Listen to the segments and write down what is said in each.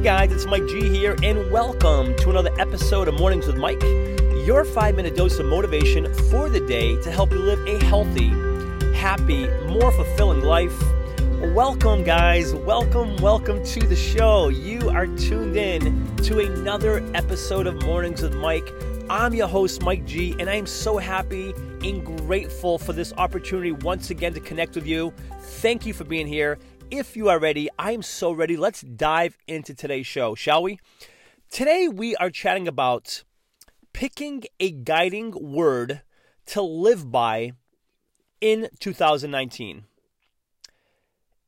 Hey guys, it's Mike G here, and welcome to another episode of Mornings with Mike, your five minute dose of motivation for the day to help you live a healthy, happy, more fulfilling life. Welcome, guys. Welcome, welcome to the show. You are tuned in to another episode of Mornings with Mike. I'm your host, Mike G, and I am so happy and grateful for this opportunity once again to connect with you. Thank you for being here. If you are ready, I am so ready. Let's dive into today's show, shall we? Today, we are chatting about picking a guiding word to live by in 2019.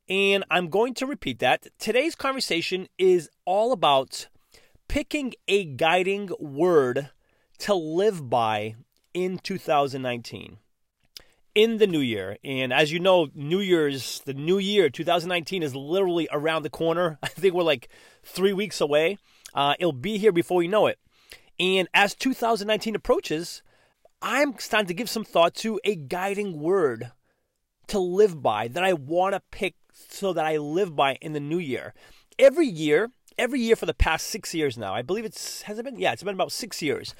And I'm going to repeat that. Today's conversation is all about picking a guiding word to live by in 2019 in the new year. And as you know, New Year's, the new year, 2019 is literally around the corner. I think we're like three weeks away. Uh, it'll be here before we know it. And as 2019 approaches, I'm starting to give some thought to a guiding word to live by that I want to pick so that I live by in the new year. Every year, every year for the past six years now, I believe it's, has it been? Yeah, it's been about six years.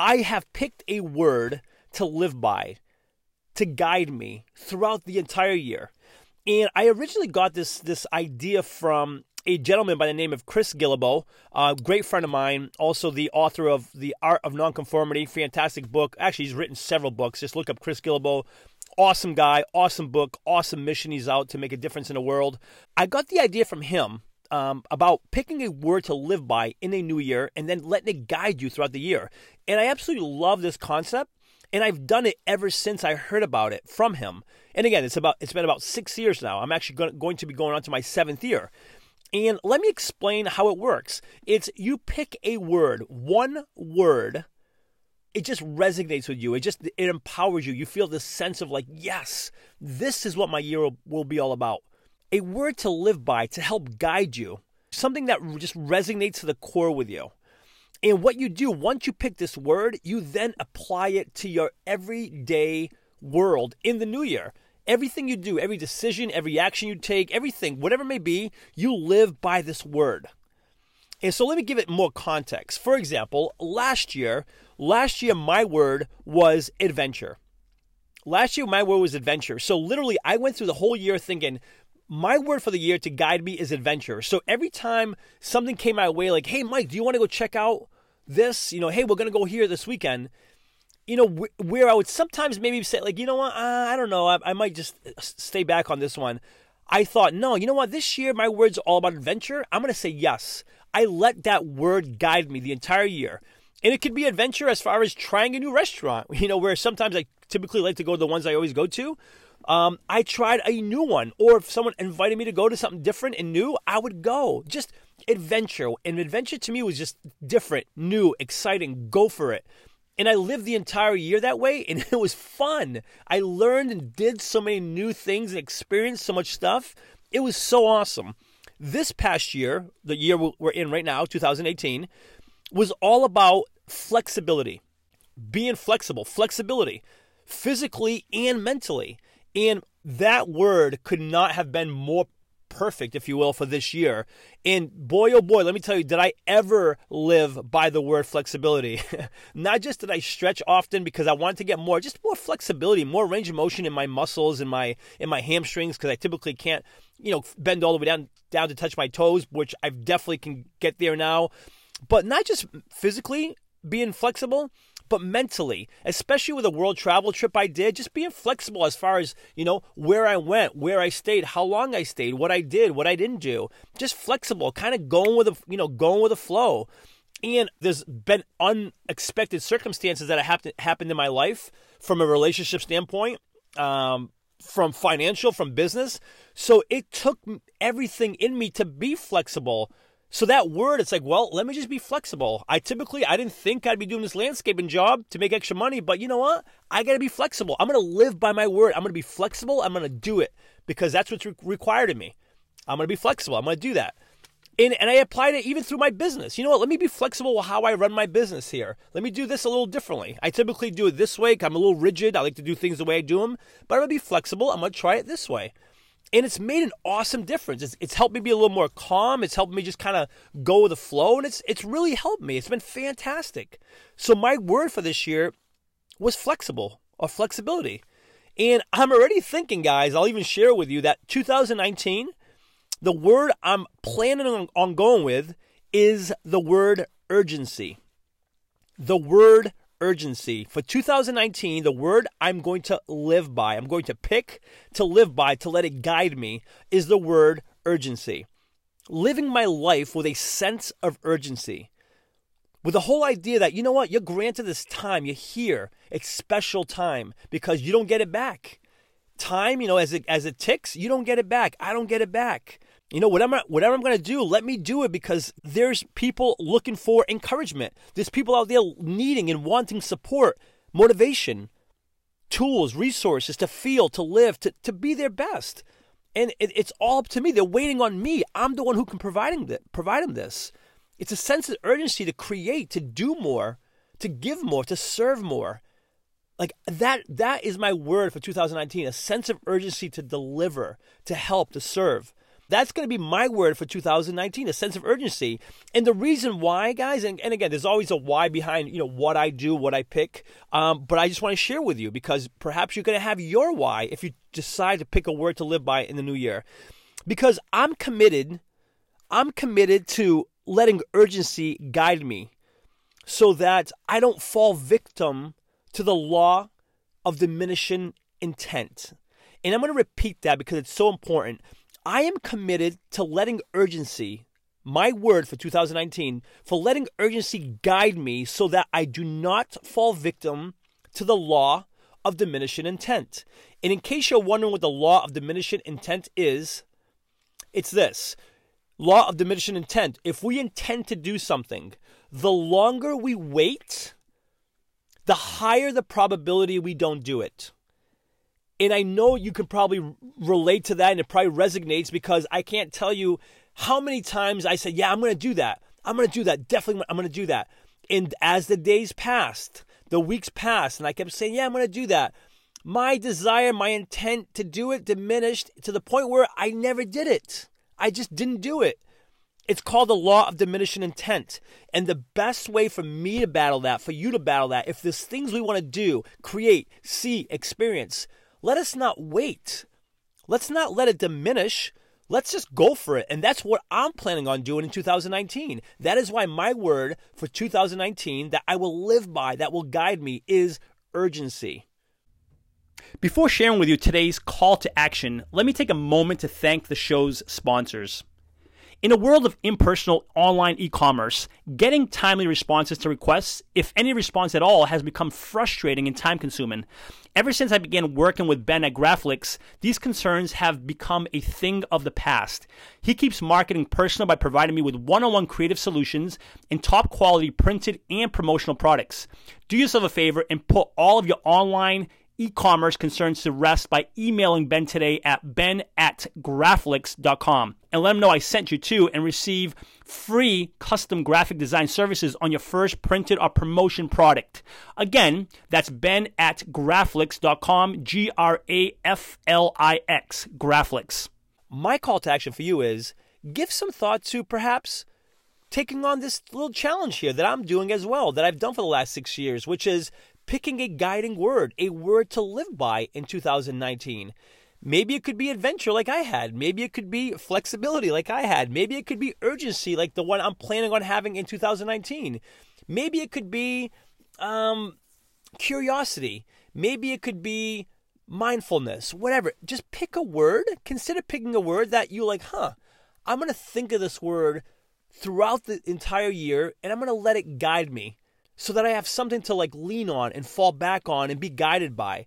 I have picked a word to live by to guide me throughout the entire year. And I originally got this this idea from a gentleman by the name of Chris Guillebeau, a great friend of mine, also the author of The Art of Nonconformity, fantastic book. Actually, he's written several books. Just look up Chris Guillebeau. Awesome guy, awesome book, awesome mission he's out to make a difference in the world. I got the idea from him um, about picking a word to live by in a new year and then letting it guide you throughout the year. And I absolutely love this concept and I've done it ever since I heard about it from him. And again, it's about it's been about six years now. I'm actually going to be going on to my seventh year. And let me explain how it works. It's you pick a word, one word. It just resonates with you. It just it empowers you. You feel this sense of like, yes, this is what my year will, will be all about. A word to live by to help guide you. Something that just resonates to the core with you. And what you do, once you pick this word, you then apply it to your everyday world in the new year. Everything you do, every decision, every action you take, everything, whatever it may be, you live by this word. And so let me give it more context. For example, last year, last year my word was adventure. Last year my word was adventure. So literally I went through the whole year thinking my word for the year to guide me is adventure. So every time something came my way, like, hey, Mike, do you want to go check out this? You know, hey, we're going to go here this weekend. You know, where I would sometimes maybe say, like, you know what, uh, I don't know, I, I might just uh, stay back on this one. I thought, no, you know what, this year my word's all about adventure. I'm going to say yes. I let that word guide me the entire year. And it could be adventure as far as trying a new restaurant, you know, where sometimes I typically like to go to the ones I always go to um, I tried a new one, or if someone invited me to go to something different and new, I would go. Just adventure. And adventure to me was just different, new, exciting. Go for it. And I lived the entire year that way, and it was fun. I learned and did so many new things and experienced so much stuff. It was so awesome. This past year, the year we're in right now, 2018, was all about flexibility, being flexible, flexibility, physically and mentally. And that word could not have been more perfect, if you will, for this year. And boy, oh boy, let me tell you, did I ever live by the word flexibility? Not just did I stretch often because I wanted to get more, just more flexibility, more range of motion in my muscles and my in my hamstrings because I typically can't, you know, bend all the way down down to touch my toes, which I definitely can get there now. But not just physically being flexible, but mentally, especially with a world travel trip I did, just being flexible as far as, you know, where I went, where I stayed, how long I stayed, what I did, what I didn't do. Just flexible, kind of going with a, you know, going with the flow. And there's been unexpected circumstances that have happened in my life from a relationship standpoint, um, from financial, from business. So it took everything in me to be flexible so that word, it's like, well, let me just be flexible. I typically, I didn't think I'd be doing this landscaping job to make extra money, but you know what? I got to be flexible. I'm going to live by my word. I'm going to be flexible. I'm going to do it because that's what's re- required of me. I'm going to be flexible. I'm going to do that. And, and I applied it even through my business. You know what? Let me be flexible with how I run my business here. Let me do this a little differently. I typically do it this way. I'm a little rigid. I like to do things the way I do them, but I'm going to be flexible. I'm going to try it this way. And it's made an awesome difference. It's, it's helped me be a little more calm. It's helped me just kind of go with the flow. And it's, it's really helped me. It's been fantastic. So, my word for this year was flexible or flexibility. And I'm already thinking, guys, I'll even share with you that 2019, the word I'm planning on, on going with is the word urgency. The word urgency. For 2019, the word I'm going to live by, I'm going to pick to live by, to let it guide me, is the word urgency. Living my life with a sense of urgency. With the whole idea that, you know what, you're granted this time, you're here, it's special time because you don't get it back. Time, you know, as it, as it ticks, you don't get it back. I don't get it back you know, whatever, whatever I'm going to do, let me do it because there's people looking for encouragement. There's people out there needing and wanting support, motivation, tools, resources to feel, to live, to, to be their best. And it, it's all up to me. They're waiting on me. I'm the one who can providing the, provide them this. It's a sense of urgency to create, to do more, to give more, to serve more. Like that that is my word for 2019, a sense of urgency to deliver, to help, to serve. That's going to be my word for 2019, a sense of urgency. And the reason why, guys, and, and again, there's always a why behind, you know, what I do, what I pick. Um, but I just want to share with you because perhaps you're going to have your why if you decide to pick a word to live by in the new year. Because I'm committed, I'm committed to letting urgency guide me so that I don't fall victim to the law of diminishing intent. And I'm going to repeat that because it's so important. I am committed to letting urgency, my word for 2019, for letting urgency guide me so that I do not fall victim to the law of diminishing intent. And in case you're wondering what the law of diminishing intent is, it's this law of diminishing intent. If we intend to do something, the longer we wait, the higher the probability we don't do it. And I know you can probably relate to that and it probably resonates because I can't tell you how many times I said, Yeah, I'm going to do that. I'm going to do that. Definitely, I'm going to do that. And as the days passed, the weeks passed, and I kept saying, Yeah, I'm going to do that. My desire, my intent to do it diminished to the point where I never did it. I just didn't do it. It's called the law of diminishing intent. And the best way for me to battle that, for you to battle that, if there's things we want to do, create, see, experience, let us not wait. Let's not let it diminish. Let's just go for it. And that's what I'm planning on doing in 2019. That is why my word for 2019 that I will live by, that will guide me, is urgency. Before sharing with you today's call to action, let me take a moment to thank the show's sponsors. In a world of impersonal online e commerce, getting timely responses to requests, if any response at all, has become frustrating and time consuming. Ever since I began working with Ben at Graflix, these concerns have become a thing of the past. He keeps marketing personal by providing me with one on one creative solutions and top quality printed and promotional products. Do yourself a favor and put all of your online e-commerce concerns to rest by emailing Ben today at ben at graflix.com and let him know I sent you to and receive free custom graphic design services on your first printed or promotion product. Again, that's ben at graflix.com, G-R-A-F-L-I-X, Graflix. My call to action for you is give some thought to perhaps taking on this little challenge here that I'm doing as well, that I've done for the last six years, which is picking a guiding word, a word to live by in 2019. Maybe it could be adventure like I had. Maybe it could be flexibility like I had. Maybe it could be urgency like the one I'm planning on having in 2019. Maybe it could be um, curiosity. Maybe it could be mindfulness, whatever. Just pick a word. Consider picking a word that you like, huh, I'm going to think of this word throughout the entire year and I'm going to let it guide me so that I have something to like lean on and fall back on and be guided by.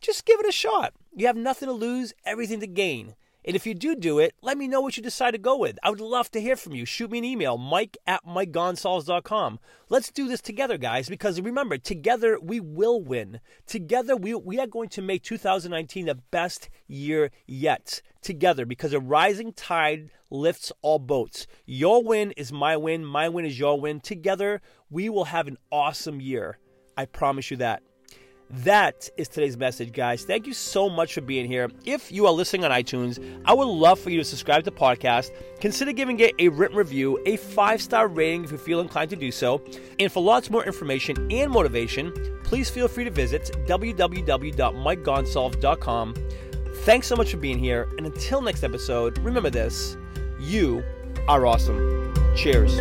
Just give it a shot. You have nothing to lose, everything to gain. And if you do do it, let me know what you decide to go with. I would love to hear from you. Shoot me an email, mike at mikegonsalves.com. Let's do this together, guys, because remember, together we will win. Together we, we are going to make 2019 the best year yet. Together, because a rising tide lifts all boats. Your win is my win, my win is your win. Together, we will have an awesome year. I promise you that. That is today's message, guys. Thank you so much for being here. If you are listening on iTunes, I would love for you to subscribe to the podcast. Consider giving it a written review, a five star rating if you feel inclined to do so. And for lots more information and motivation, please feel free to visit www.mikegonsalves.com. Thanks so much for being here. And until next episode, remember this you are awesome. Cheers.